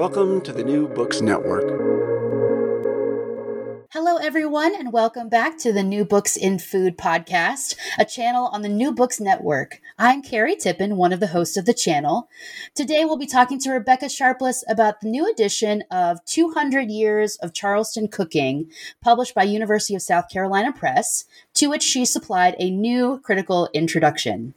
Welcome to the New Books Network. Hello, everyone, and welcome back to the New Books in Food podcast, a channel on the New Books Network. I'm Carrie Tippen, one of the hosts of the channel. Today, we'll be talking to Rebecca Sharpless about the new edition of 200 Years of Charleston Cooking, published by University of South Carolina Press, to which she supplied a new critical introduction.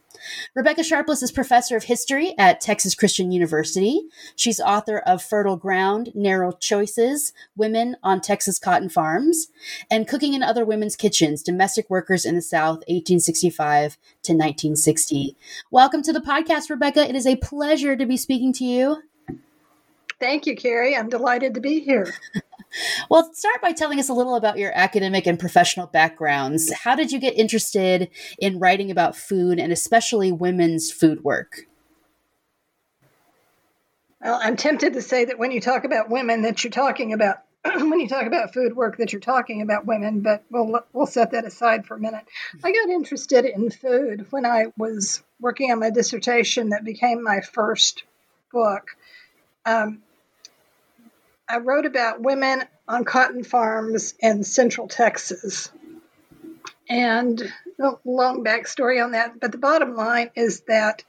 Rebecca Sharpless is professor of history at Texas Christian University. She's author of Fertile Ground, Narrow Choices, Women on Texas Cotton Farms, and Cooking in Other Women's Kitchens, Domestic Workers in the South, 1865 to 1960. Welcome to the podcast, Rebecca. It is a pleasure to be speaking to you. Thank you, Carrie. I'm delighted to be here. Well, start by telling us a little about your academic and professional backgrounds. How did you get interested in writing about food and especially women's food work? Well, I'm tempted to say that when you talk about women, that you're talking about when you talk about food work, that you're talking about women. But we'll we'll set that aside for a minute. I got interested in food when I was working on my dissertation that became my first book. Um, I wrote about women on cotton farms in central Texas. And a long backstory on that, but the bottom line is that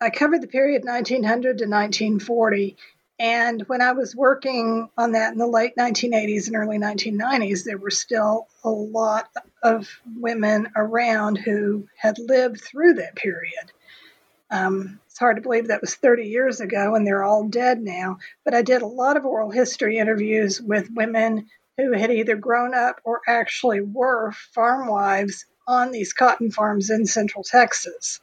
I covered the period 1900 to 1940. And when I was working on that in the late 1980s and early 1990s, there were still a lot of women around who had lived through that period. Um, it's hard to believe that was 30 years ago and they're all dead now. But I did a lot of oral history interviews with women who had either grown up or actually were farm wives on these cotton farms in central Texas.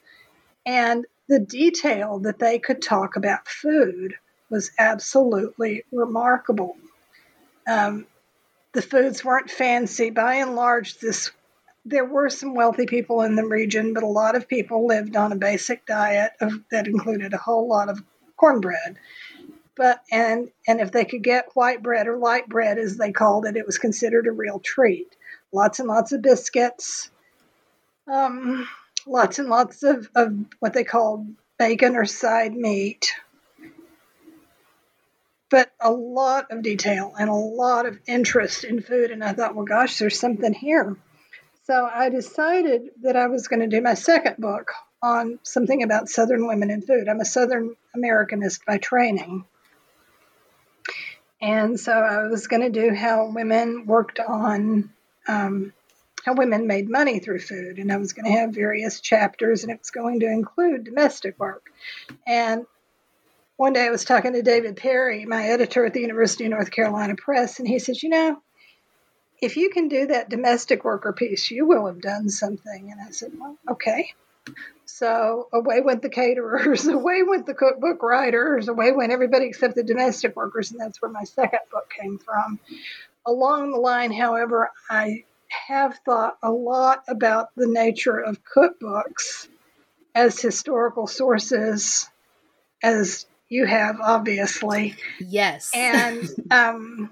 And the detail that they could talk about food was absolutely remarkable. Um, the foods weren't fancy. By and large, this there were some wealthy people in the region, but a lot of people lived on a basic diet of, that included a whole lot of cornbread. But and and if they could get white bread or light bread, as they called it, it was considered a real treat. Lots and lots of biscuits, um, lots and lots of, of what they called bacon or side meat, but a lot of detail and a lot of interest in food. And I thought, well, gosh, there's something here. So I decided that I was going to do my second book on something about Southern women and food. I'm a Southern Americanist by training. And so I was going to do how women worked on um, how women made money through food. And I was going to have various chapters, and it was going to include domestic work. And one day I was talking to David Perry, my editor at the University of North Carolina Press, and he says, You know, if you can do that domestic worker piece, you will have done something. And I said, well, okay. So away went the caterers, away went the cookbook writers, away went everybody except the domestic workers. And that's where my second book came from. Along the line, however, I have thought a lot about the nature of cookbooks as historical sources, as you have, obviously. Yes. And um,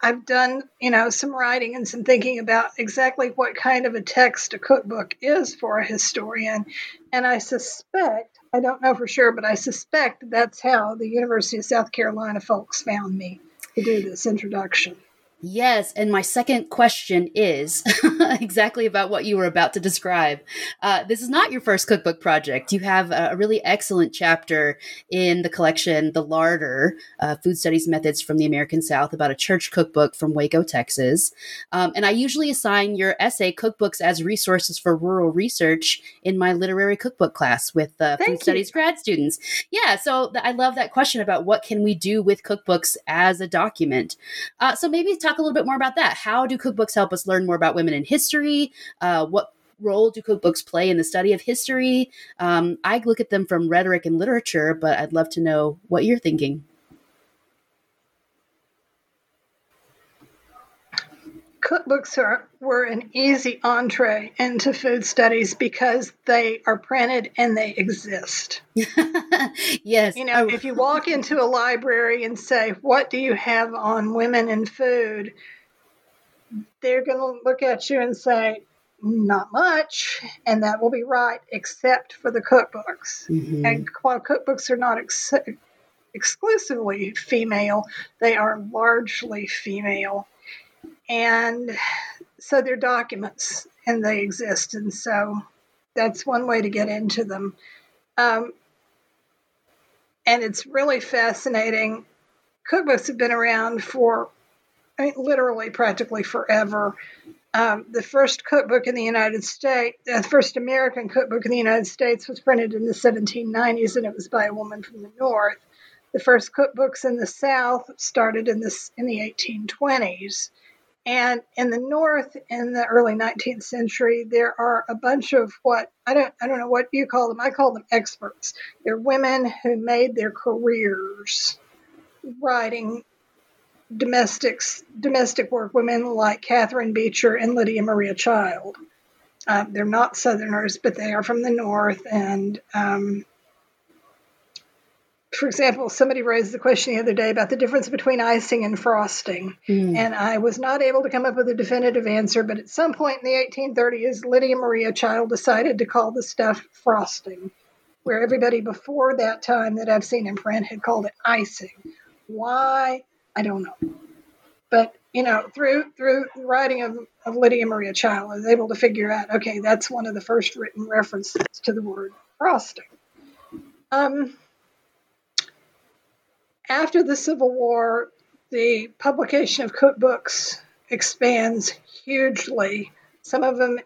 I've done, you know, some writing and some thinking about exactly what kind of a text a cookbook is for a historian. And I suspect, I don't know for sure, but I suspect that's how the University of South Carolina folks found me to do this introduction. Yes, and my second question is exactly about what you were about to describe. Uh, this is not your first cookbook project. You have a really excellent chapter in the collection, The Larder uh, Food Studies Methods from the American South, about a church cookbook from Waco, Texas. Um, and I usually assign your essay cookbooks as resources for rural research in my literary cookbook class with uh, food you. studies grad students. Yeah, so th- I love that question about what can we do with cookbooks as a document. Uh, so maybe talk a little bit more about that. How do cookbooks help us learn more about women in history? Uh, what role do cookbooks play in the study of history? Um, I look at them from rhetoric and literature, but I'd love to know what you're thinking. Cookbooks are were an easy entree into food studies because they are printed and they exist. yes. You know, oh. if you walk into a library and say, "What do you have on women and food?" they're going to look at you and say, "Not much," and that will be right, except for the cookbooks. Mm-hmm. And while cookbooks are not ex- exclusively female, they are largely female and so they're documents and they exist. And so that's one way to get into them. Um, and it's really fascinating. Cookbooks have been around for, I mean, literally practically forever. Um, the first cookbook in the United States, the first American cookbook in the United States was printed in the 1790s, and it was by a woman from the North. The first cookbooks in the South started in this in the 1820s. And in the North, in the early 19th century, there are a bunch of what I don't I don't know what you call them. I call them experts. They're women who made their careers writing domestics domestic work. Women like Catharine Beecher and Lydia Maria Child. Uh, they're not Southerners, but they are from the North, and um, for example, somebody raised the question the other day about the difference between icing and frosting. Mm. And I was not able to come up with a definitive answer, but at some point in the 1830s, Lydia Maria Child decided to call the stuff frosting, where everybody before that time that I've seen in print had called it icing. Why? I don't know. But you know, through through the writing of, of Lydia Maria Child, I was able to figure out, okay, that's one of the first written references to the word frosting. Um, after the Civil War, the publication of cookbooks expands hugely. Some of them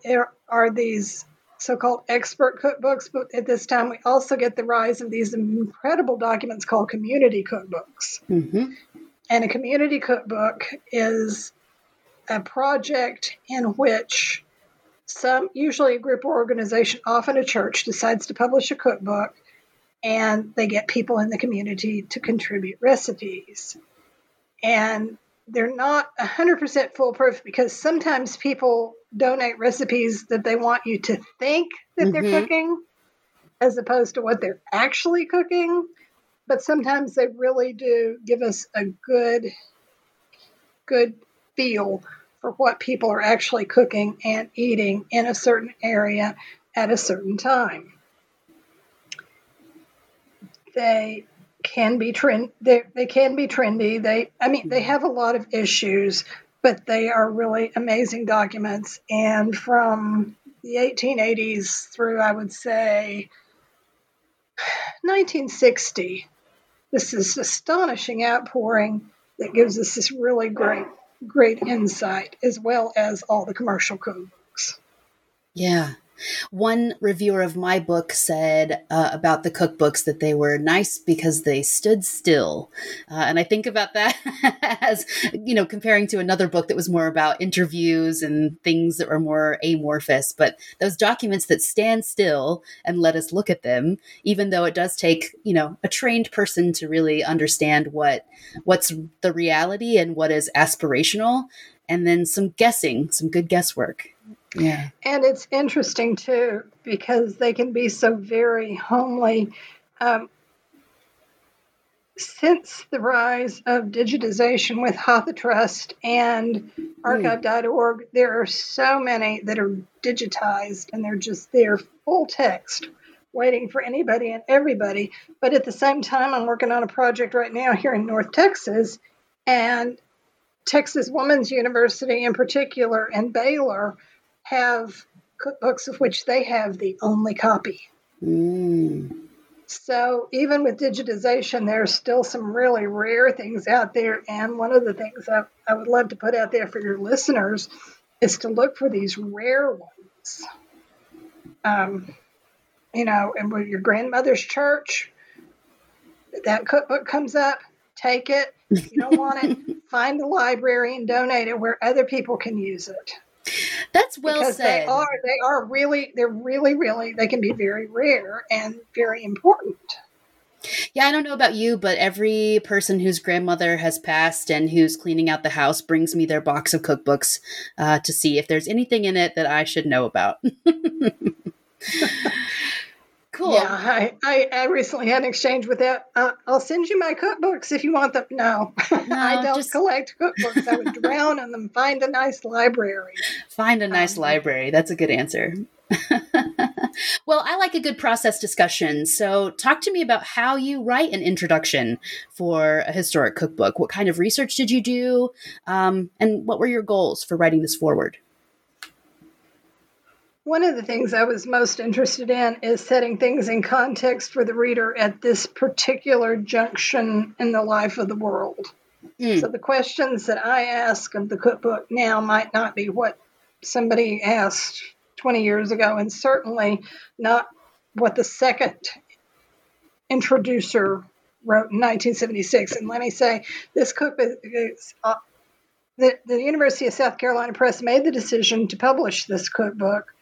are, these so called expert cookbooks, but at this time we also get the rise of these incredible documents called community cookbooks. Mm-hmm. And a community cookbook is a project in which some, usually a group or organization, often a church, decides to publish a cookbook and they get people in the community to contribute recipes. And they're not 100% foolproof because sometimes people donate recipes that they want you to think that mm-hmm. they're cooking as opposed to what they're actually cooking. But sometimes they really do give us a good, good feel for what people are actually cooking and eating in a certain area at a certain time they can be trend they, they can be trendy. They i mean they have a lot of issues but they are really amazing documents. And from the 1880s through i would say 1960 this is astonishing outpouring that gives us this really great great insight as well as all the commercial cookbooks yeah one reviewer of my book said uh, about the cookbooks that they were nice because they stood still. Uh, and I think about that as, you know, comparing to another book that was more about interviews and things that were more amorphous. But those documents that stand still and let us look at them, even though it does take, you know, a trained person to really understand what what's the reality and what is aspirational and then some guessing, some good guesswork. Yeah. And it's interesting too because they can be so very homely. Um, since the rise of digitization with HathiTrust and archive.org, there are so many that are digitized and they're just there full text waiting for anybody and everybody. But at the same time, I'm working on a project right now here in North Texas, and Texas Women's University in particular and Baylor have cookbooks of which they have the only copy. Mm. So even with digitization, there's still some really rare things out there. And one of the things I, I would love to put out there for your listeners is to look for these rare ones. Um, you know, and with your grandmother's church, that cookbook comes up, take it. If you don't want it, find the library and donate it where other people can use it. That's well because said. They are they are really they're really really they can be very rare and very important. Yeah, I don't know about you, but every person whose grandmother has passed and who's cleaning out the house brings me their box of cookbooks uh, to see if there's anything in it that I should know about. cool. Yeah, I, I, I, recently had an exchange with that. Uh, I'll send you my cookbooks if you want them. No, no I don't just... collect cookbooks. I would drown in them. Find a nice library. Find a nice um, library. That's a good answer. well, I like a good process discussion. So, talk to me about how you write an introduction for a historic cookbook. What kind of research did you do? Um, and what were your goals for writing this forward? One of the things I was most interested in is setting things in context for the reader at this particular junction in the life of the world. Mm. So the questions that I ask of the cookbook now might not be what somebody asked 20 years ago, and certainly not what the second introducer wrote in 1976. And let me say, this cookbook is. Uh, the, the University of South Carolina Press made the decision to publish this cookbook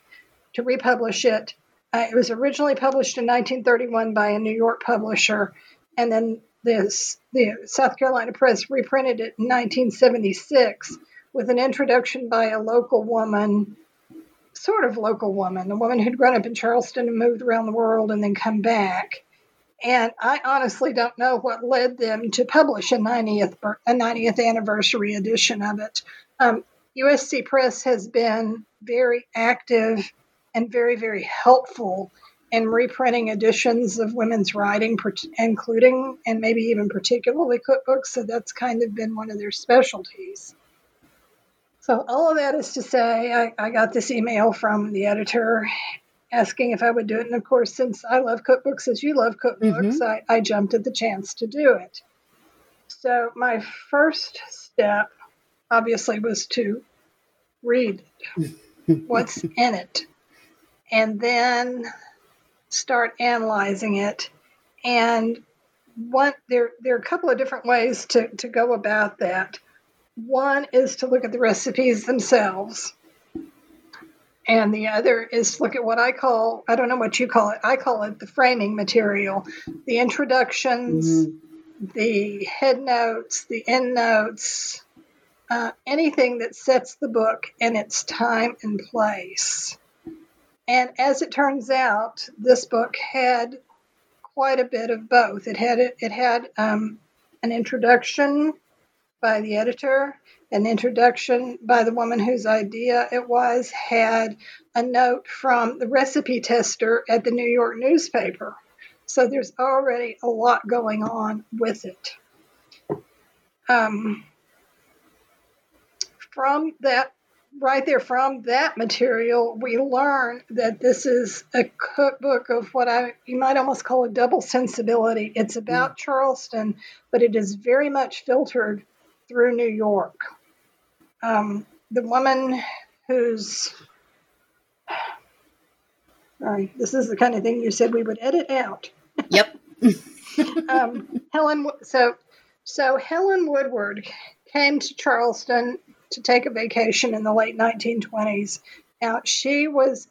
to republish it. Uh, it was originally published in 1931 by a New York publisher, and then this the South Carolina Press reprinted it in 1976 with an introduction by a local woman, sort of local woman, a woman who'd grown up in Charleston and moved around the world and then come back. And I honestly don't know what led them to publish a 90th a 90th anniversary edition of it. Um, USC Press has been very active and very, very helpful in reprinting editions of women's writing, including and maybe even particularly cookbooks. So that's kind of been one of their specialties. So, all of that is to say, I, I got this email from the editor asking if I would do it. And of course, since I love cookbooks as you love cookbooks, mm-hmm. I, I jumped at the chance to do it. So, my first step obviously was to read what's in it and then start analyzing it. And one there there are a couple of different ways to, to go about that. One is to look at the recipes themselves. And the other is to look at what I call, I don't know what you call it, I call it the framing material, the introductions, mm-hmm. the head notes, the end notes, uh, anything that sets the book in its time and place. And as it turns out, this book had quite a bit of both. It had it had um, an introduction by the editor, an introduction by the woman whose idea it was, had a note from the recipe tester at the New York newspaper. So there's already a lot going on with it. Um, from that right there from that material, we learn that this is a cookbook of what I you might almost call a double sensibility. It's about mm. Charleston, but it is very much filtered through New York. Um, the woman who's sorry, this is the kind of thing you said we would edit out. Yep. um, Helen. So, so Helen Woodward came to Charleston to take a vacation in the late 1920s. Now, she was,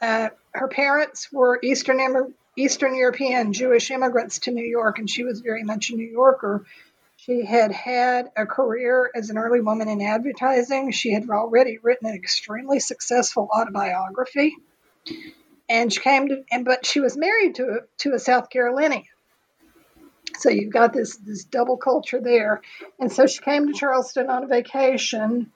uh, her parents were Eastern, Eastern European Jewish immigrants to New York, and she was very much a New Yorker. She had had a career as an early woman in advertising. She had already written an extremely successful autobiography, and she came to, and but she was married to to a South Carolinian. So you've got this this double culture there. And so she came to Charleston on a vacation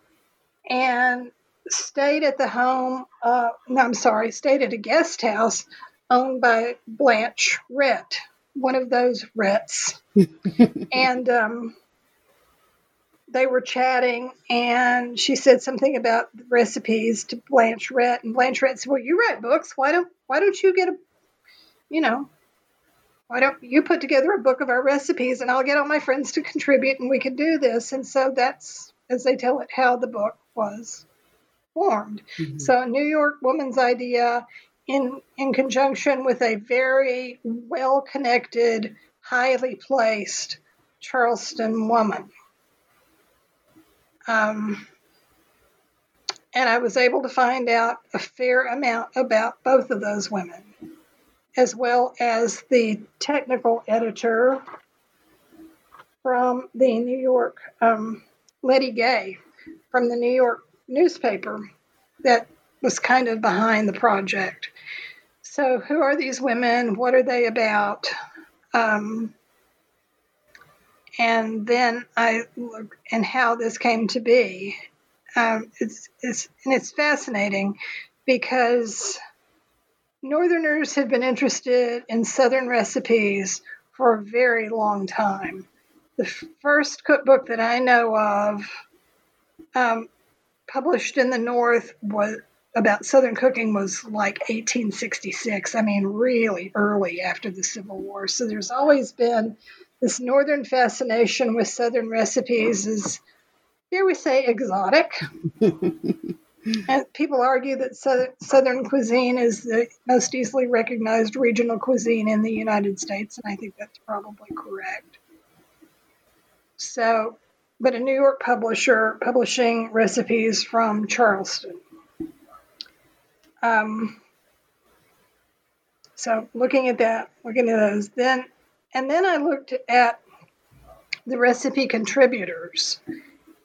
and stayed at the home. Uh, no, I'm sorry, stayed at a guest house owned by Blanche Rhett, one of those Rhetts. and um, they were chatting, and she said something about recipes to Blanche Rhett, and Blanche Rhett said, "Well, you write books. Why don't Why don't you get a, you know, why don't you put together a book of our recipes, and I'll get all my friends to contribute, and we can do this." And so that's, as they tell it, how the book was formed. Mm-hmm. So, New York Woman's idea, in in conjunction with a very well connected, highly placed Charleston woman. Um, and I was able to find out a fair amount about both of those women, as well as the technical editor from the New York, um, Lettie Gay, from the New York newspaper that was kind of behind the project. So, who are these women? What are they about? Um, and then I look and how this came to be. Um, it's it's and it's fascinating because Northerners have been interested in Southern recipes for a very long time. The first cookbook that I know of, um, published in the North, was about Southern cooking was like 1866. I mean, really early after the Civil War. So there's always been this northern fascination with southern recipes is, here we say, exotic. and people argue that southern cuisine is the most easily recognized regional cuisine in the United States, and I think that's probably correct. So, but a New York publisher publishing recipes from Charleston. Um, so looking at that, looking at those, then and then I looked at the recipe contributors.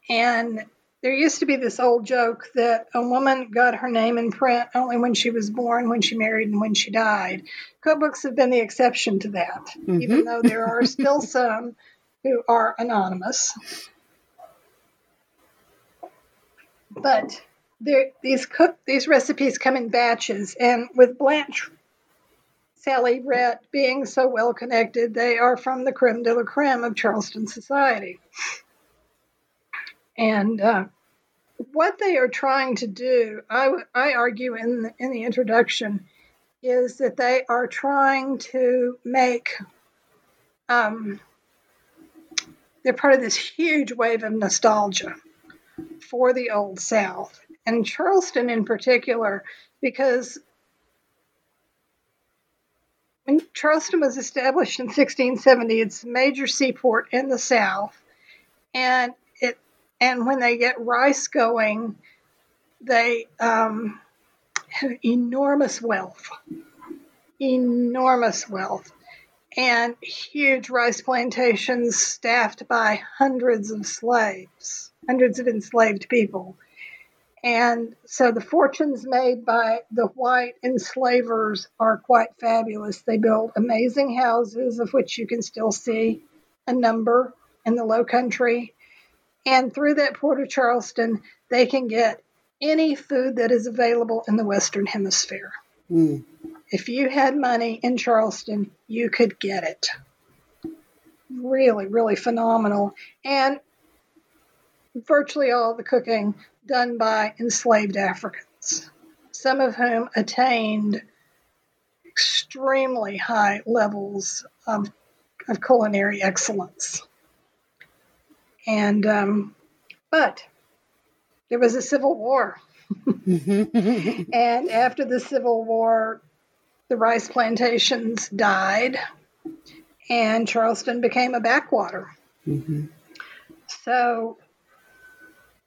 And there used to be this old joke that a woman got her name in print only when she was born, when she married, and when she died. Cookbooks have been the exception to that, mm-hmm. even though there are still some who are anonymous. But these cook these recipes come in batches, and with Blanche Salley Rhett being so well connected, they are from the creme de la creme of Charleston society. And uh, what they are trying to do, I, I argue in the, in the introduction, is that they are trying to make, um, they're part of this huge wave of nostalgia for the Old South. And Charleston in particular, because when Charleston was established in 1670, it's a major seaport in the South, and and when they get rice going, they um, have enormous wealth, enormous wealth, and huge rice plantations staffed by hundreds of slaves, hundreds of enslaved people. And so the fortunes made by the white enslavers are quite fabulous. They build amazing houses, of which you can still see a number in the low country. And through that port of Charleston, they can get any food that is available in the Western Hemisphere. Mm. If you had money in Charleston, you could get it. Really, really phenomenal. And virtually all the cooking done by enslaved Africans, some of whom attained extremely high levels of, of culinary excellence. And, um, but there was a civil war. and after the Civil War, the rice plantations died, and Charleston became a backwater. Mm-hmm. So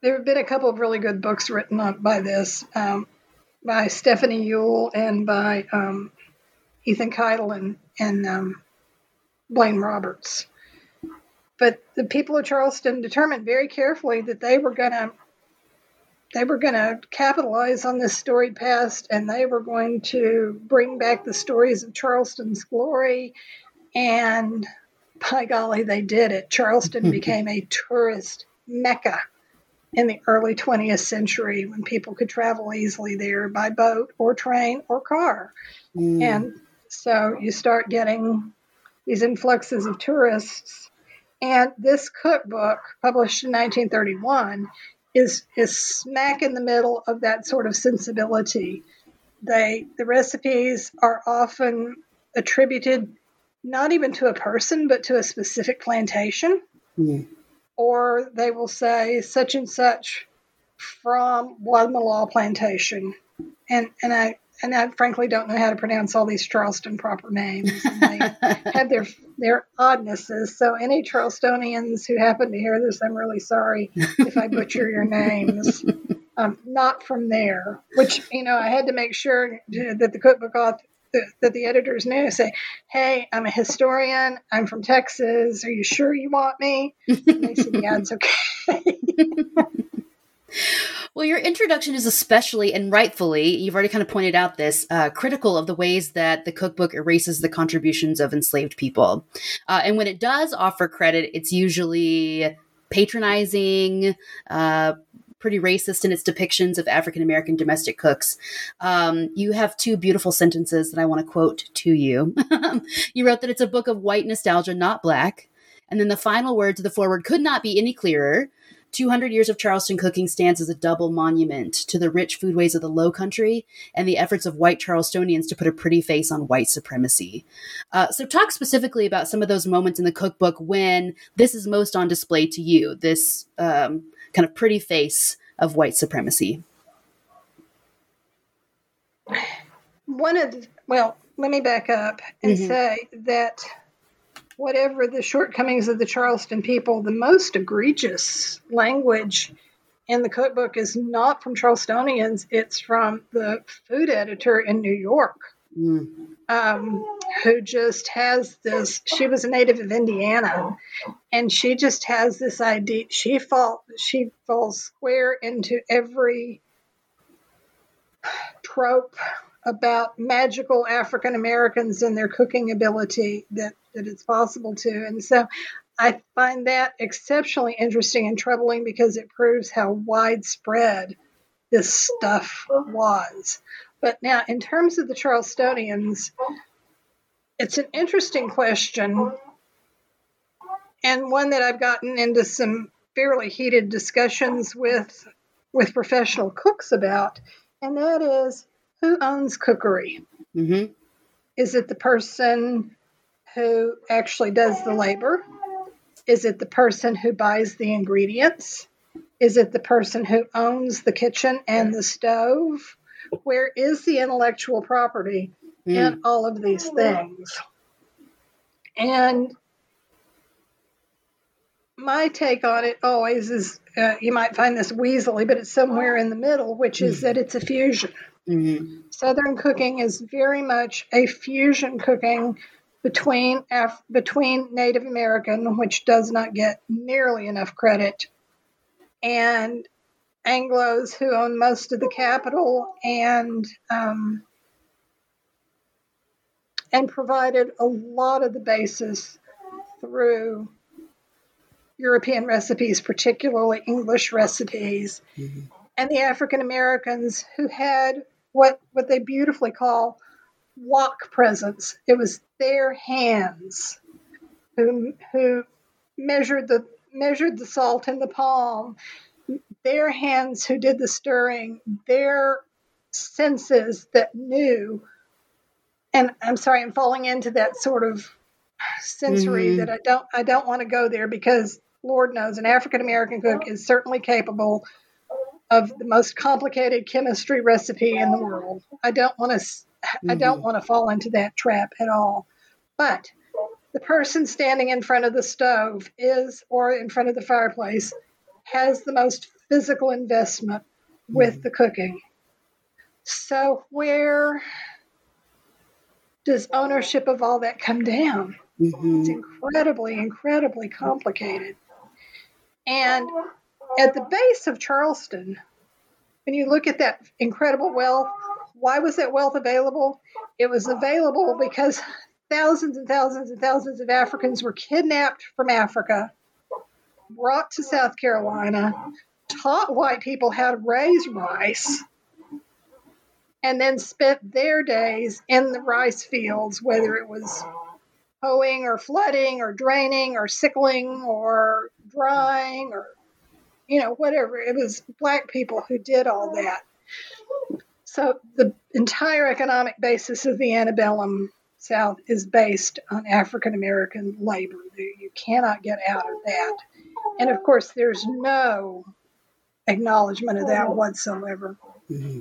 there have been a couple of really good books written up by this, um, by Stephanie Yuhl and by um, Ethan Kytle and, and um, Blain Roberts. But the people of Charleston determined very carefully that they were going to they were going to capitalize on this storied past and they were going to bring back the stories of Charleston's glory and by golly, they did it. Charleston became a tourist mecca in the early 20th century when people could travel easily there by boat or train or car. Mm. And so you start getting these influxes of tourists. And this cookbook, published in 1931, is is smack in the middle of that sort of sensibility. They the recipes are often attributed not even to a person but to a specific plantation. Mm or they will say such and such from Guatemala plantation. And and I and I frankly don't know how to pronounce all these Charleston proper names. And they have their their oddnesses. So any Charlestonians who happen to hear this, I'm really sorry if I butcher your names. Um, not from there. Which you know, I had to make sure that the cookbook author that the editors knew say, Hey, I'm a historian. I'm from Texas. Are you sure you want me? And they said, Yeah, it's okay. well, your introduction is especially and rightfully, you've already kind of pointed out this, uh, critical of the ways that the cookbook erases the contributions of enslaved people. Uh, and when it does offer credit, it's usually patronizing, uh, pretty racist in its depictions of African American domestic cooks. Um, you have two beautiful sentences that I want to quote to you. you wrote that it's a book of white nostalgia, not black. And then the final words of the foreword could not be any clearer. 200 years of Charleston cooking stands as a double monument to the rich foodways of the Low Country and the efforts of white Charlestonians to put a pretty face on white supremacy. Uh, so, talk specifically about some of those moments in the cookbook when this is most on display to you. This um, kind of pretty face of white supremacy? One of the, well, let me back up and mm-hmm. say that whatever the shortcomings of the Charleston people, the most egregious language in the cookbook is not from Charlestonians, it's from the food editor in New York. Mm um, who just has this. She was a native of Indiana, and she just has this idea. She fall she falls square into every trope about magical African Americans and their cooking ability that that it's possible to. And so I find that exceptionally interesting and troubling because it proves how widespread this stuff was. But now, in terms of the Charlestonians, it's an interesting question and one that I've gotten into some fairly heated discussions with with professional cooks about, and that is who owns cookery? Mm-hmm. Is it the person who actually does the labor? Is it the person who buys the ingredients? Is it the person who owns the kitchen and the stove? Where is the intellectual property mm. in all of these things? And my take on it always is uh, you might find this weaselly, but it's somewhere in the middle, which is mm. that it's a fusion. Mm-hmm. Southern cooking is very much a fusion cooking between Af- between Native American, which does not get nearly enough credit, and Anglo's who own most of the capital and um, and provided a lot of the basis through European recipes, particularly English recipes, mm-hmm. and the African Americans who had what what they beautifully call wok presence. It was their hands who who measured the measured the salt in the palm their hands who did the stirring, their senses that knew. And I'm sorry, I'm falling into that sort of sensory mm-hmm. that I don't I don't want to go there because Lord knows an African American cook is certainly capable of the most complicated chemistry recipe in the world. I don't want to mm-hmm. I don't mm-hmm. want to fall into that trap at all. But the person standing in front of the stove is or in front of the fireplace has the most physical investment with mm-hmm. the cooking. So, where does ownership of all that come down? Mm-hmm. It's incredibly, incredibly complicated. And at the base of Charleston, when you look at that incredible wealth, why was that wealth available? It was available because thousands and thousands and thousands of Africans were kidnapped from Africa, brought to South Carolina, taught white people how to raise rice, and then spent their days in the rice fields, whether it was hoeing or flooding or draining or sickling or drying or you know whatever. It was black people who did all that. So the entire economic basis of the antebellum south is based on african american labor you cannot get out of that. And of course there's no acknowledgement of that whatsoever. Mm-hmm.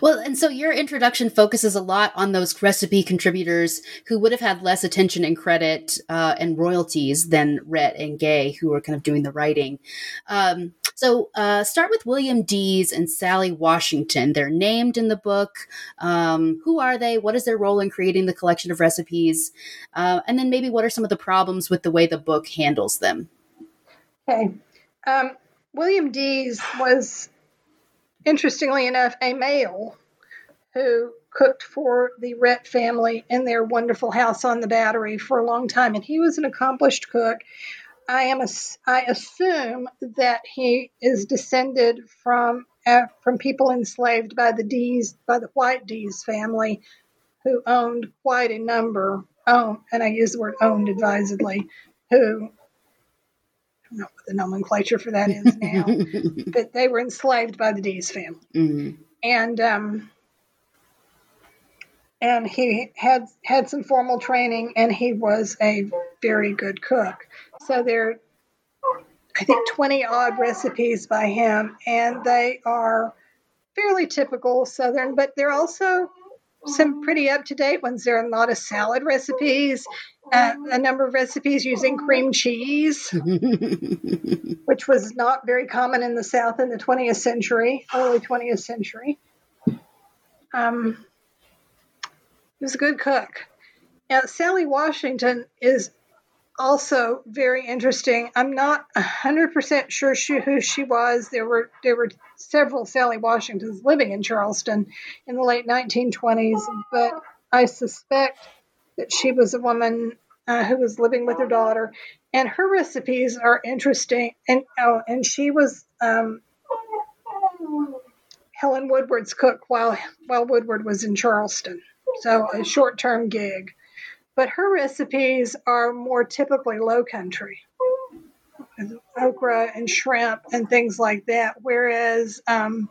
Well, and so your introduction focuses a lot on those recipe contributors who would have had less attention and credit uh, and royalties than Rhett and Gay, who were kind of doing the writing. Um, so uh, start with William Deas and Sally Washington. They're named in the book. Um, who are they? What is their role in creating the collection of recipes? Uh, and then maybe what are some of the problems with the way the book handles them? Okay. Um, William Deas was interestingly enough, a male who cooked for the Rhett family in their wonderful house on the Battery for a long time, and he was an accomplished cook. I am a, I assume that he is descended from uh, from people enslaved by the Deas by the White Deas family, who owned quite a number. Oh, and I use the word owned advisedly, who don't know what the nomenclature for that is now, but they were enslaved by the Deas family. Mm-hmm. And um, and he had had some formal training, and he was a very good cook. So there, I think, twenty odd recipes by him, and they are fairly typical Southern, but they're also some pretty up to date ones. There are a lot of salad recipes, uh, a number of recipes using cream cheese, which was not very common in the South in the 20th century, early 20th century. Um, he was a good cook. Now, Sally Washington is also very interesting. I'm not 100% sure she, who she was. There were there were several Sally Washingtons living in Charleston in the late 1920s, but I suspect that she was a woman uh, who was living with her daughter, and her recipes are interesting. And oh, and she was um, Helen Woodward's cook while while Woodward was in Charleston, so a short term gig but her recipes are more typically low country okra and shrimp and things like that. Whereas um,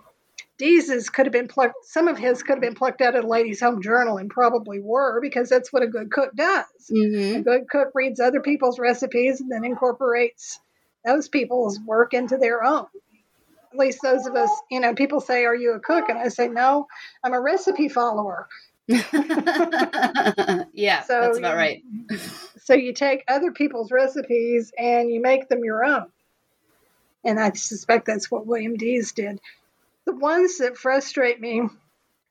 Deas's could have been plucked some of his could have been plucked out of the ladies home journal and probably were because that's what a good cook does. Mm-hmm. a good cook reads other people's recipes and then incorporates those people's work into their own. At least those of us you know people say are you a cook? And i say no i'm a recipe follower yeah, so that's about right. so you take other people's recipes and you make them your own. And I suspect that's what William Deas did. The ones that frustrate me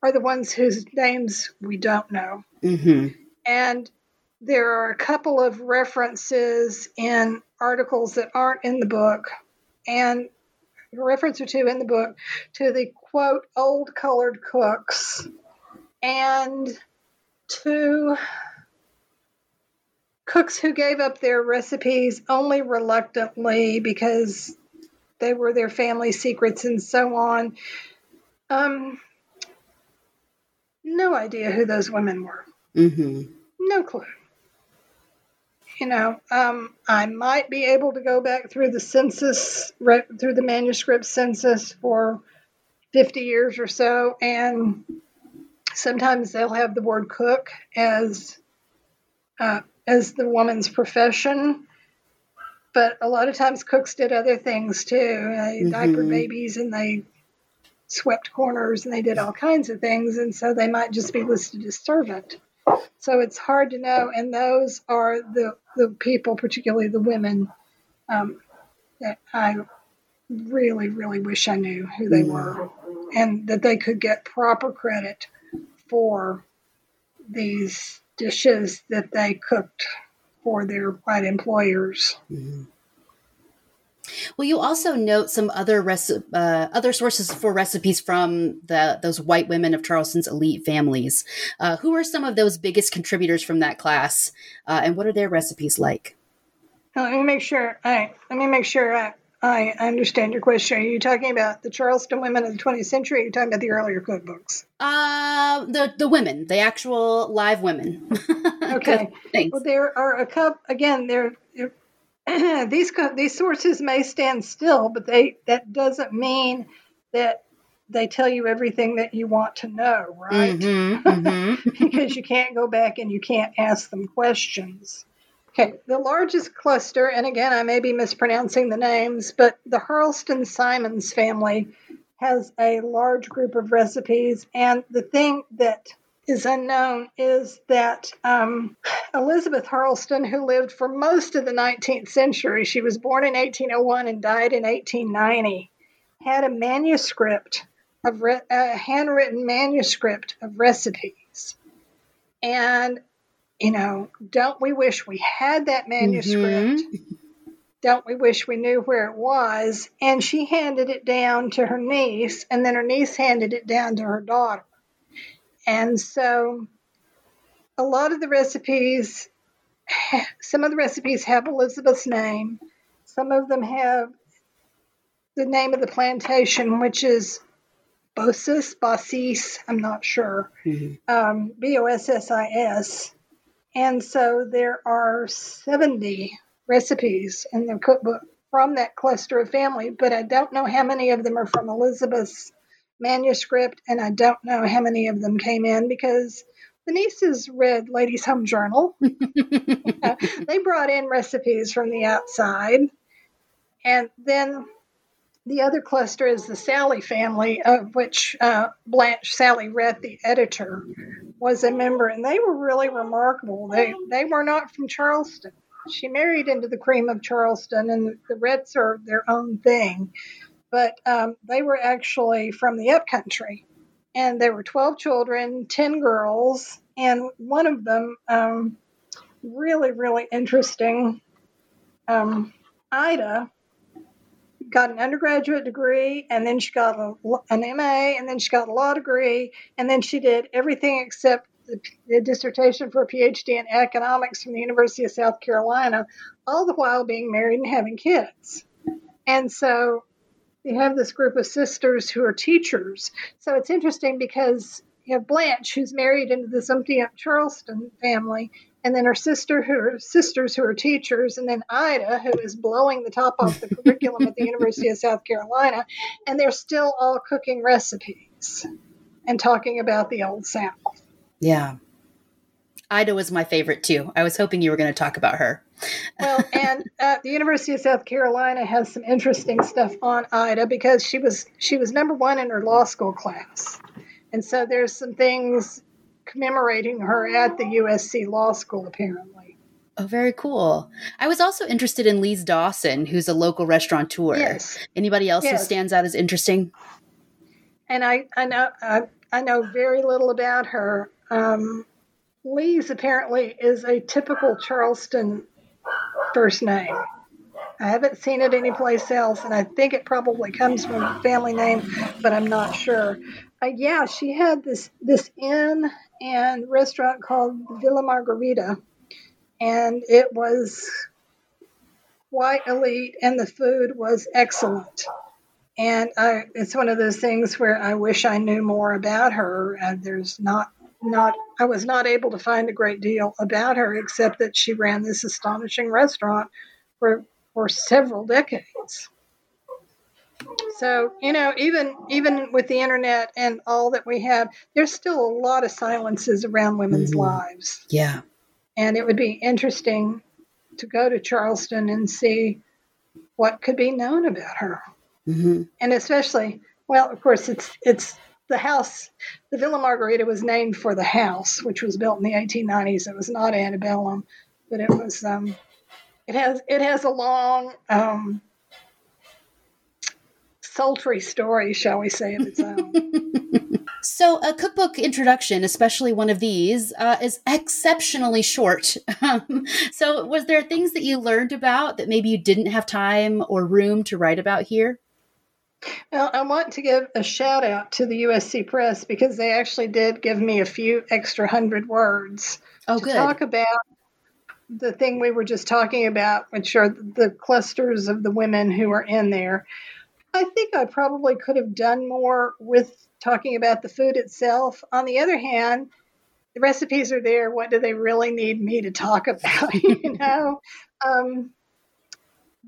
are the ones whose names we don't know. Mm-hmm. And there are a couple of references in articles that aren't in the book, and a reference or two in the book to the quote old colored cooks and two cooks who gave up their recipes only reluctantly because they were their family secrets and so on. Um, no idea who those women were. Mm-hmm. No clue. You know, um, I might be able to go back through the census, re- through the manuscript census for 50 years or so, and sometimes they'll have the word cook as uh, as the woman's profession. But a lot of times cooks did other things too. They Mhm. diapered babies and they swept corners and they did all kinds of things. And so they might just be listed as servant. So it's hard to know. And those are the, the people, particularly the women, um, that I really, really wish I knew who they were and that they could get proper credit for these dishes that they cooked for their white employers. Well, you also note some other reci- uh, other sources for recipes from the those white women of Charleston's elite families. Uh, who are some of those biggest contributors from that class, uh, and what are their recipes like? Now, let me make sure. I let me make sure I, I understand your question. Are you talking about the Charleston women of the 20th century? Or are you talking about the earlier cookbooks? Uh, the the women, the actual live women. Okay. Thanks. Well, there are a couple. Again, there. these these sources may stand still, but they that doesn't mean that they tell you everything that you want to know, right? Mhm, mhm. because you can't go back and you can't ask them questions. Okay, the largest cluster, and again, I may be mispronouncing the names, but the Hurlston Simons family has a large group of recipes. And the thing that is unknown is that um, Elizabeth Hurlston, who lived for most of the 19th century, she was born in 1801 and died in 1890, had a manuscript of re- a handwritten manuscript of recipes. And, you know, don't we wish we had that manuscript? Don't we wish we knew where it was? And she handed it down to her niece, and then her niece handed it down to her daughter. And so a lot of the recipes, some of the recipes have Elizabeth's name, some of them have the name of the plantation, which is Bossis, Bossis, I'm not sure, um, B O S S I S. And so there are 70 recipes in the cookbook from that cluster of family, but I don't know how many of them are from Elizabeth's manuscript, and I don't know how many of them came in because the nieces read Ladies' Home Journal. Uh, they brought in recipes from the outside. And then the other cluster is the Salley family, of which uh, Blanche Salley Rhett, the editor, was a member, and they were really remarkable. They they were not from Charleston. She married into the cream of Charleston, and the Rhetts are their own thing. But um, they were actually from the upcountry, and there were twelve children, ten girls, and one of them, um, really really interesting. Um, Ida got an undergraduate degree and then she got a, an MA and then she got a law degree and then she did everything except the, the dissertation for a PhD in economics from the University of South Carolina, all the while being married and having kids. And so you have this group of sisters who are teachers. So it's interesting because you have Blanche, who's married into this empty Charleston family, and then her sister who are sisters who are teachers, and then Ida, who is blowing the top off the curriculum at the University of South Carolina, and they're still all cooking recipes and talking about the old South. Yeah. Ida was my favorite too. I was hoping you were going to talk about her. Well, and uh, the University of South Carolina has some interesting stuff on Ida because she was she was number one in her law school class, and so there's some things commemorating her at the USC Law School apparently. Oh, very cool. I was also interested in Lise Dawson, who's a local restaurateur. Yes. Anybody else who stands out as interesting? and I I know I, I know very little about her. Um, Lee's apparently is a typical Charleston first name. I haven't seen it anyplace else, and I think it probably comes from a family name, but I'm not sure. Uh, yeah, she had this this inn and restaurant called Villa Margarita, and it was quite elite, and the food was excellent. And I, it's one of those things where I wish I knew more about her. Uh, there's not not I was not able to find a great deal about her except that she ran this astonishing restaurant for for several decades. So, you know, even even with the internet and all that we have, there's still a lot of silences around women's Mhm. lives. Yeah. And it would be interesting to go to Charleston and see what could be known about her. hmm And especially, well, of course, it's it's the house. The Villa Margarita was named for the house, which was built in the 1890s. It was not antebellum, but it was. Um, it has it has a long, um, sultry story, shall we say, of its own. So, a cookbook introduction, especially one of these, uh, is exceptionally short. Um, so, was there things that you learned about that maybe you didn't have time or room to write about here? Well, I want to give a shout out to the USC Press because they actually did give me a few extra hundred words Oh, to good. talk about the thing we were just talking about, which are the clusters of the women who are in there. I think I probably could have done more with talking about the food itself. On the other hand, the recipes are there. What do they really need me to talk about? you know, um,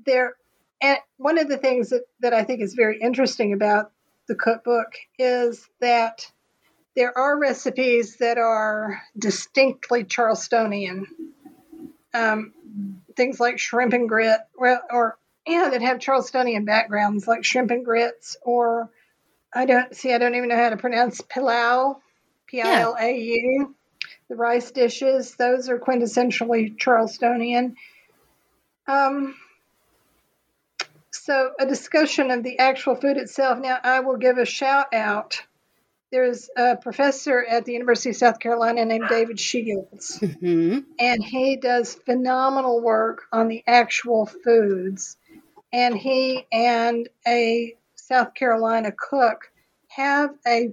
there. And one of the things that, that I think is very interesting about the cookbook is that there are recipes that are distinctly Charlestonian. Um, things like shrimp and grit, well, or yeah, that have Charlestonian backgrounds, like shrimp and grits, or I don't see, I don't even know how to pronounce pilau, P I L A U. The rice dishes, those are quintessentially Charlestonian. Um, so, a discussion of the actual food itself. Now, I will give a shout out. There's a professor at the University of South Carolina named David Shields, hmm and he does phenomenal work on the actual foods. And he and a South Carolina cook have a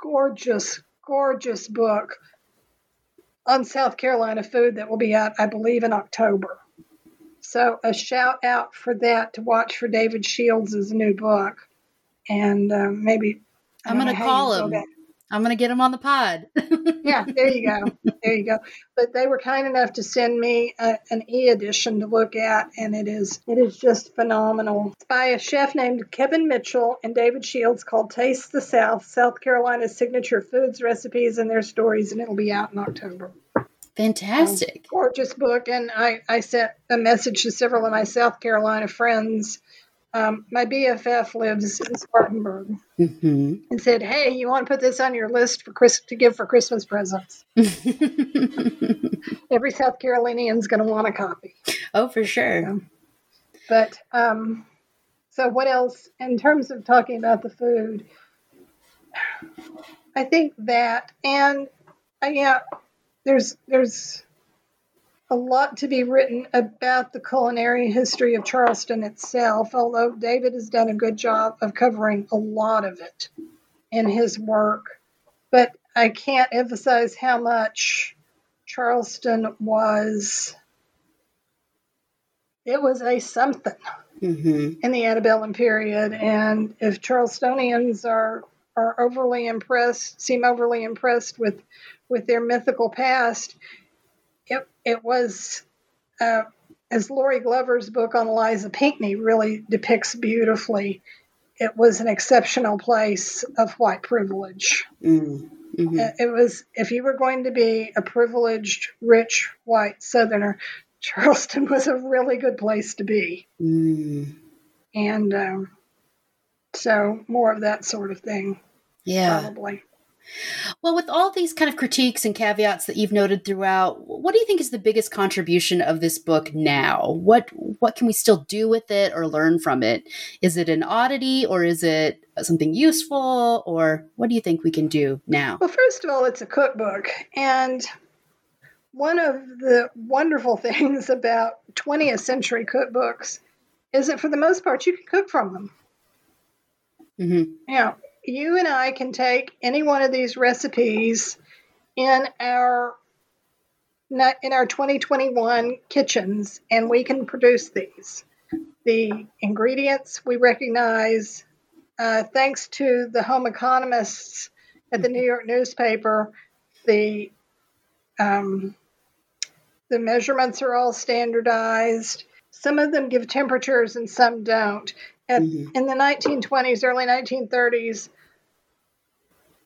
gorgeous, gorgeous book on South Carolina food that will be out, I believe, in October. So a shout out for that to watch for David Shields' new book, and um, maybe I'm going to know how you call him. I'm going to get them on the pod. Yeah, there you go, there you go. But they were kind enough to send me a, an e-edition to look at, and it is it is just phenomenal. It's by a chef named Kevin Mitchell and David Shields called Taste the South: South Carolina's signature foods, recipes, and their stories, and it'll be out in October. Fantastic. gorgeous book and I, I sent a message to several of my south carolina friends um, my bff lives in spartanburg hmm and said hey you want to put this on your list for Chris to give for christmas presents? Every south carolinian's going to want a copy. Oh, for sure. but um, so what else? In terms of talking about the food i think that and uh, yeah there's there's a lot to be written about the culinary history of Charleston itself, although David has done a good job of covering a lot of it in his work. But I can't emphasize how much Charleston was it was a something hmm in the antebellum period and if charlestonians are are overly impressed seem overly impressed with with their mythical past it was uh, as Lorri Glover's book on Eliza Pinckney really depicts beautifully it was an exceptional place of white privilege. Mm-hmm. Uh, it was if you were going to be a privileged rich white southerner Charleston was a really good place to be. Mm. And um, so more of that sort of thing Yeah. probably Well, with all these kind of critiques and caveats that you've noted throughout, what do you think is the biggest contribution of this book now? What what can we still do with it or learn from it? Is it an oddity or is it something useful or what do you think we can do now? well first of all it's a cookbook and one of the wonderful things about 20th century cookbooks is that for the most part you can cook from them hmm you know you and i can take any one of these recipes in our in our 2021 kitchens and we can produce these the ingredients we recognize uh, thanks to the home economists at the new york newspaper The um, the measurements are all standardized. Some of them give temperatures and some don't. At, mm-hmm. In the 1920s, early 1930s,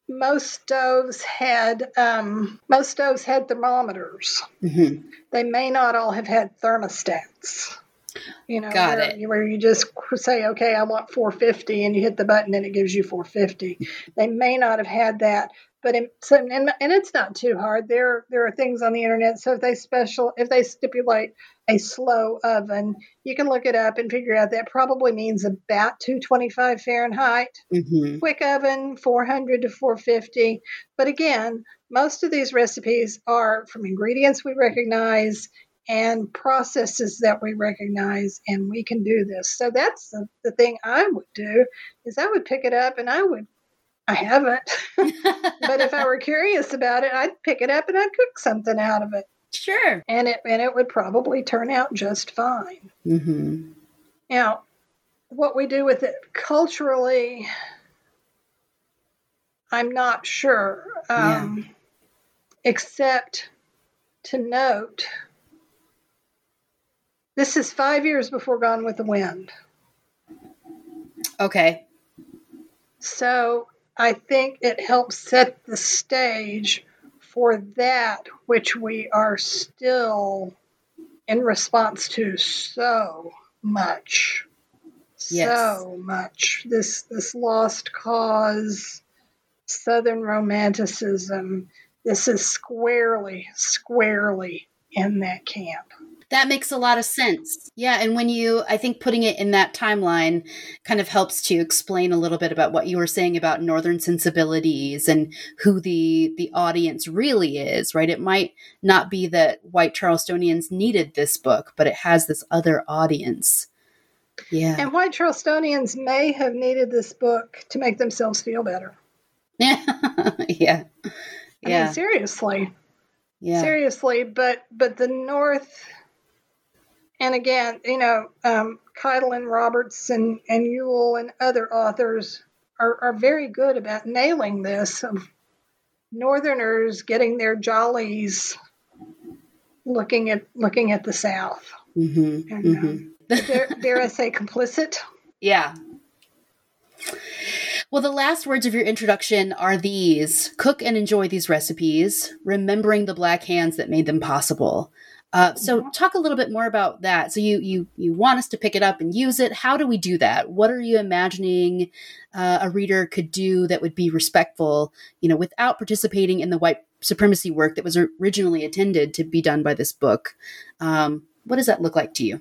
most stoves had um, most stoves had thermometers. Mm-hmm. They may not all have had thermostats. You know, Got where, it. where you just say, okay, I want 450, and you hit the button and it gives you 450. They may not have had that, but in, so and, and it's not too hard. There there are things on the internet. So if they special if they stipulate a slow oven, you can look it up and figure out that probably means about 225 Fahrenheit. Mm-hmm. Quick oven 400 to 450. But again, most of these recipes are from ingredients we recognize and processes that we recognize and we can do this so that's the, the thing i would do is i would pick it up and i would i haven't but if i were curious about it i'd pick it up and i'd cook something out of it sure and it and it would probably turn out just fine mm-hmm. now what we do with it culturally i'm not sure um, yeah. except to note this is five years before Gone with the Wind. Okay. So I think it helps set the stage for that which we are still in response to so much. Yes. So much. This this lost cause, Southern romanticism, this is squarely, squarely in that camp. That makes a lot of sense. Yeah. And when you, I think putting it in that timeline kind of helps to explain a little bit about what you were saying about Northern sensibilities and who the, the audience really is, right? It might not be that white Charlestonians needed this book, but it has this other audience. Yeah. And white Charlestonians may have needed this book to make themselves feel better. yeah. yeah. I mean, seriously. Yeah. Seriously, but but the North and again, you know, um, Kytle and Roberts and, and Yuhl and other authors are, are very good about nailing this of Northerners getting their jollies looking at looking at the South. Mm-hmm. And, mm-hmm. Um, dare, dare I say complicit? Yeah. Well, the last words of your introduction are these cook and enjoy these recipes, remembering the black hands that made them possible. Uh, so mm-hmm. talk a little bit more about that. So you you you want us to pick it up and use it. How do we do that? What are you imagining uh, a reader could do that would be respectful, you know, without participating in the white supremacy work that was originally intended to be done by this book? Um, what does that look like to you?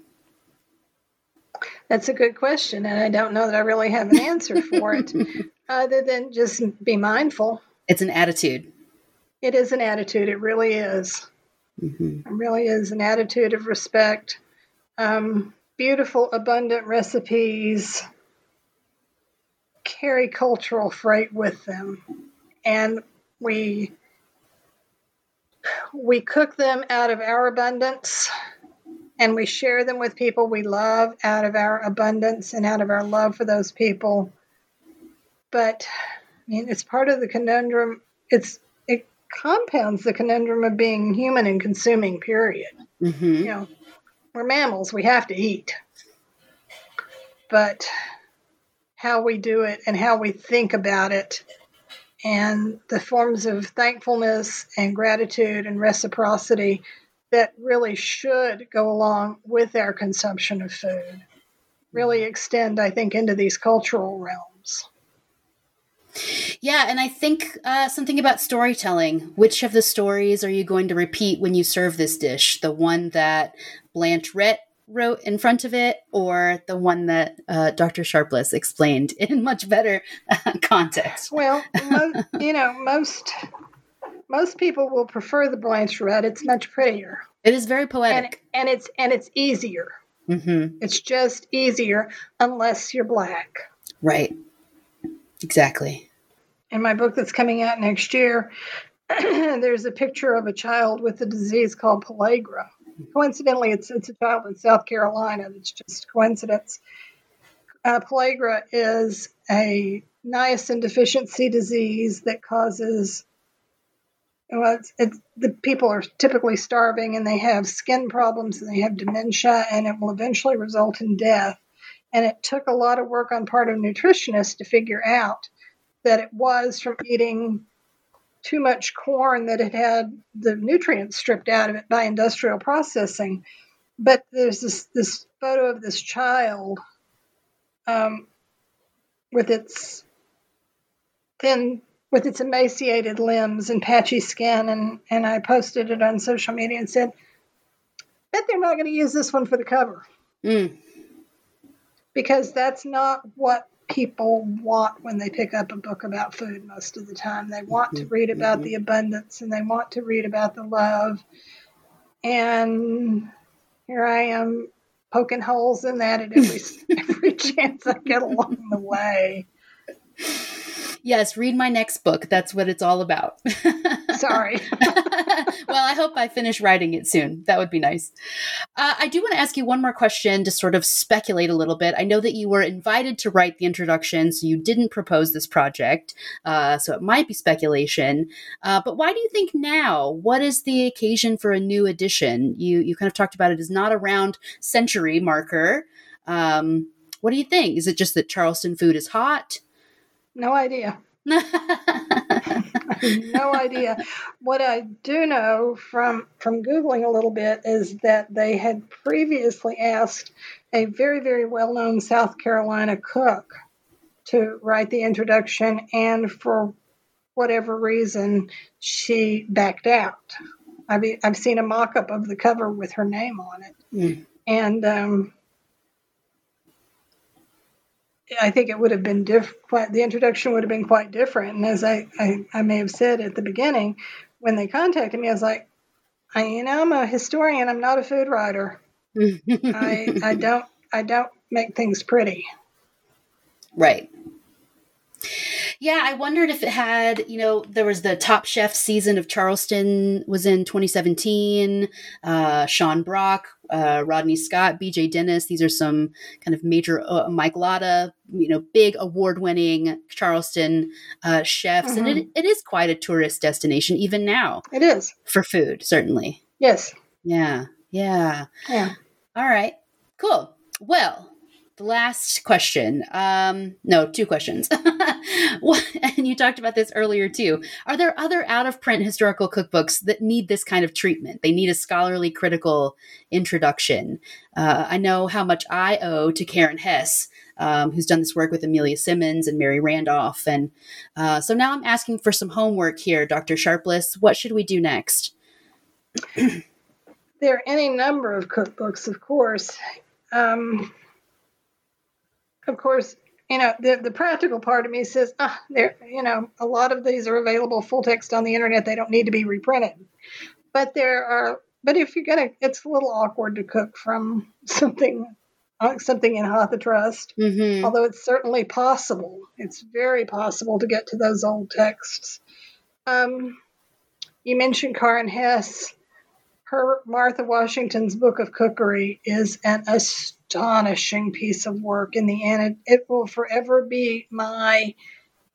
That's a good question, and I don't know that I really have an answer for it, other than just be mindful. It's an attitude. It is an attitude. It really is. Mm-hmm. It really is an attitude of respect. Um, beautiful, abundant recipes carry cultural freight with them, and we we cook them out of our abundance and we share them with people we love out of our abundance and out of our love for those people. But I mean, it's part of the conundrum. It's compounds the conundrum of being human and consuming, period. Mm-hmm. You know, we're mammals, we have to eat. But how we do it and how we think about it and the forms of thankfulness and gratitude and reciprocity that really should go along with our consumption of food really extend, I think, into these cultural realms. Yeah, and I think uh, something about storytelling. Which of the stories are you going to repeat when you serve this dish? The one that Blanche Rhett wrote in front of it, or the one that uh, Dr. Sharpless explained in much better uh, context? Well, mo- you know, most most people will prefer the Blanche Rhett. It's much prettier. It is very poetic, and, and it's and it's easier. Mm-hmm. It's just easier unless you're black. Right. Exactly. In my book that's coming out next year, there's a picture of a child with a disease called pellagra. Coincidentally, it's it's a child in South Carolina. It's just coincidence. Uh, pellagra is a niacin deficiency disease that causes well, it's, it's, the people are typically starving and they have skin problems and they have dementia and it will eventually result in death. And it took a lot of work on part of nutritionists to figure out that it was from eating too much corn that it had the nutrients stripped out of it by industrial processing. But there's this this photo of this child um, with its thin with its emaciated limbs and patchy skin and, and I posted it on social media and said, Bet they're not going to use this one for the cover. Mm. Because that's not what people want when they pick up a book about food most of the time. They want to mm-hmm. read about mm-hmm. the abundance and they want to read about the love. And here I am poking holes in that at every every chance I get along the way. Yes, read my next book. That's what it's all about. Sorry. well, I hope I finish writing it soon. That would be nice. Uh, I do want to ask you one more question to sort of speculate a little bit. I know that you were invited to write the introduction, so you didn't propose this project. Uh, so it might be speculation. Uh, but why do you think now? What is the occasion for a new edition? You you kind of talked about it as not a round century marker. Um, what do you think? Is it just that Charleston food is hot? No idea. no idea. What I do know from from googling a little bit is that they had previously asked a very very well known South Carolina cook to write the introduction, and for whatever reason, she backed out. I've I've seen a mock up of the cover with her name on it, Mm. and um, I think it would have been different. The introduction would have been quite different. And as I, I, I may have said at the beginning, when they contacted me, I was like, I, you know, I'm a historian. I'm not a food writer. I, I don't, I don't make things pretty. Right. Yeah, I wondered if it had, you know, there was the Top Chef season of Charleston was in 2017. Uh, Sean Brock, uh, Rodney Scott, BJ Dennis. These are some kind of major, uh, Mike Lata, you know, big award winning Charleston uh, chefs. Mm-hmm. And it, it is quite a tourist destination, even now. It is. For food, certainly. Yes. Yeah. Yeah. Yeah. All right. Cool. Well, the last question um no two questions. And you talked about this earlier too. Are there other out of print historical cookbooks that need this kind of treatment? They need a scholarly critical introduction. Uh, i know how much i owe to karen hess um, who's done this work with amelia simmons and mary randolph. And uh, so now i'm asking for some homework here dr sharpless. What should we do next? There are any number of cookbooks of course. Um, of course, you know, the, the practical part of me says, ah, there, you know, a lot of these are available full text on the internet. They don't need to be reprinted. But there are, but if you're gonna, it's a little awkward to cook from something, uh, something in HathiTrust. Mm-hmm. Although it's certainly possible. It's very possible to get to those old texts. Um, you mentioned Karen Hess. Her Martha Washington's Book of Cookery is an astonishing piece of work. In the end, it, it will forever be my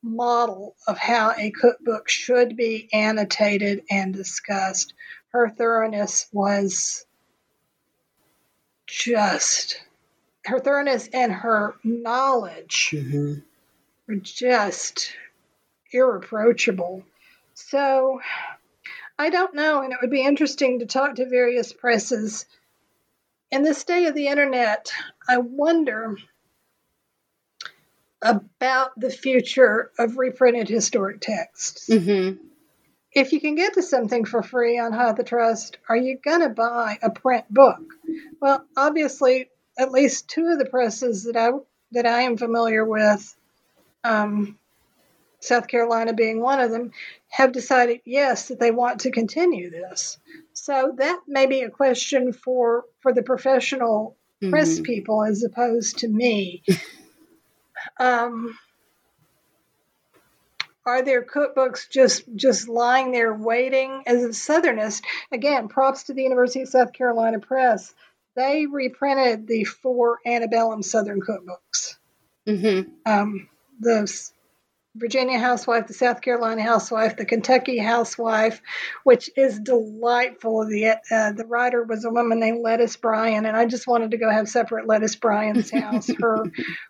model of how a cookbook should be annotated and discussed. Her thoroughness was just her thoroughness and her knowledge mm-hmm. were just irreproachable. So I don't know, and it would be interesting to talk to various presses. In this day of the internet, I wonder about the future of reprinted historic texts. Mm-hmm. If you can get to something for free on HathiTrust, are you going to buy a print book? Well, obviously, at least two of the presses that I that I am familiar with, um, South Carolina being one of them, have decided yes that they want to continue this. So that may be a question for for the professional mm-hmm. press people as opposed to me. um, are there cookbooks just just lying there waiting as a southernist again props to the university of south carolina press they reprinted the four antebellum southern cookbooks mm-hmm. um, the Virginia housewife, the South Carolina housewife, the Kentucky housewife, which is delightful. The uh, the writer was a woman named Lettice Bryan, and I just wanted to go have supper at Lettice Bryan's house. her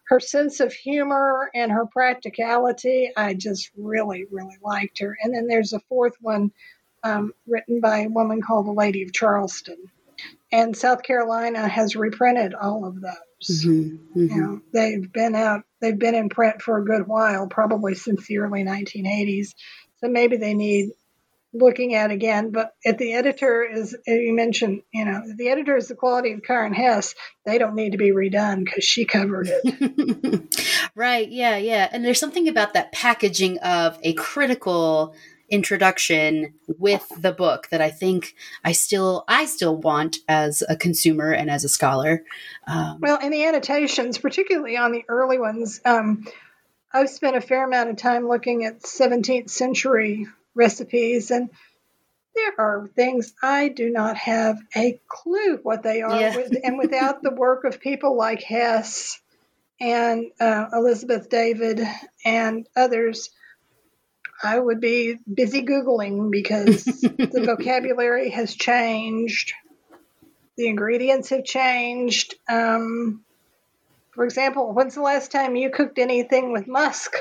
her sense of humor and her practicality, I just really really liked her. And then there's a fourth one um, written by a woman called the Lady of Charleston, and South Carolina has reprinted all of those. Mm-hmm, mm-hmm. You know, they've been out, they've been in print for a good while, probably since the early 1980s. So maybe they need looking at again. But if the editor is, you mentioned, you know, if the editor is the quality of Karen Hess, they don't need to be redone because she covered it. right. Yeah. Yeah. And there's something about that packaging of a critical introduction with the book that I think I still I still want as a consumer and as a scholar. Um, well, and the annotations, particularly on the early ones, um, I've spent a fair amount of time looking at 17th century recipes and there are things I do not have a clue what they are. Yeah. and without the work of people like Hess and uh, Elizabeth David and others, I would be busy Googling because the vocabulary has changed. The ingredients have changed. Um, for example, when's the last time you cooked anything with musk?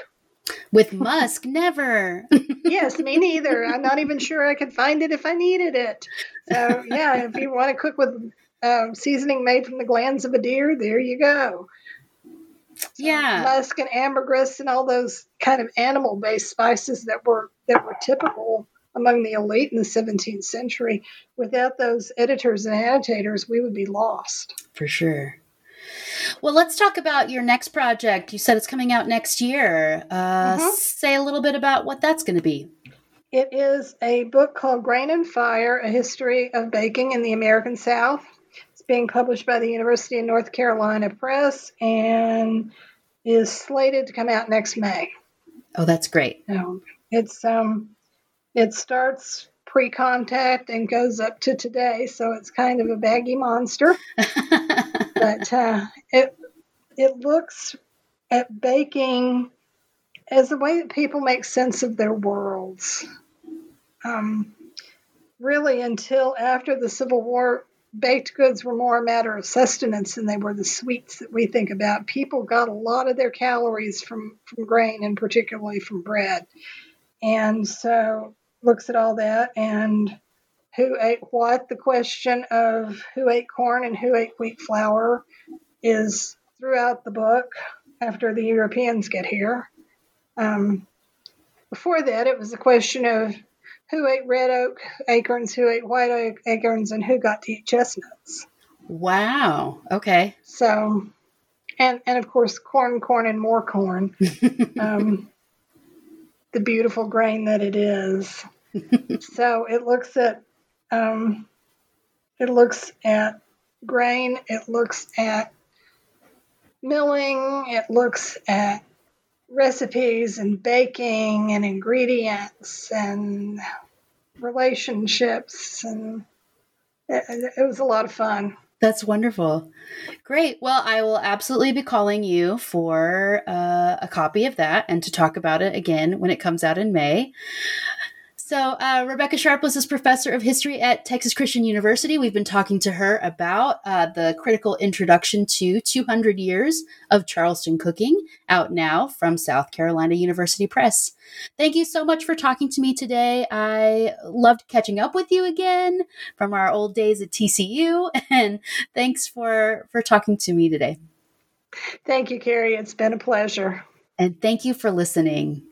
With musk, never. yes, me neither. I'm not even sure I could find it if I needed it. So, yeah, if you want to cook with um, seasoning made from the glands of a deer, there you go. So yeah, musk and ambergris and all those kind of animal-based spices that were that were typical among the elite in the 17th century. Without those editors and annotators, we would be lost. For sure. Well, let's talk about your next project. You said it's coming out next year. Uh, mm-hmm. Say a little bit about what that's going to be. It is a book called Grain and Fire A History of Baking in the American South being published by the University of North Carolina Press and is slated to come out next May. Oh, that's great. So it's um, it starts pre-contact and goes up to today, so it's kind of a baggy monster. but uh, it it looks at baking as a way that people make sense of their worlds. Um, really, until after the Civil War, baked goods were more a matter of sustenance than they were the sweets that we think about. People got a lot of their calories from, from grain and particularly from bread. And so looks at all that and who ate what. The question of who ate corn and who ate wheat flour is throughout the book after the Europeans get here. Um, before that, it was a question of who ate red oak acorns, who ate white oak acorns, and who got to eat chestnuts. Wow. Okay. So, and and of course, corn, corn, and more corn. um, the beautiful grain that it is. so it looks at um, it looks at grain. It looks at milling. It looks at recipes and baking and ingredients and relationships and it, it, was a lot of fun. That's wonderful. Great. Well i will absolutely be calling you for uh, a copy of that and to talk about it again when it comes out in may so, uh, Rebecca Sharpless is professor of history at Texas Christian University. We've been talking to her about uh, the critical introduction to 200 years of Charleston cooking, out now from South Carolina University Press. Thank you so much for talking to me today. I loved catching up with you again from our old days at TCU, and thanks for for talking to me today. Thank you, Carrie. It's been a pleasure. And thank you for listening.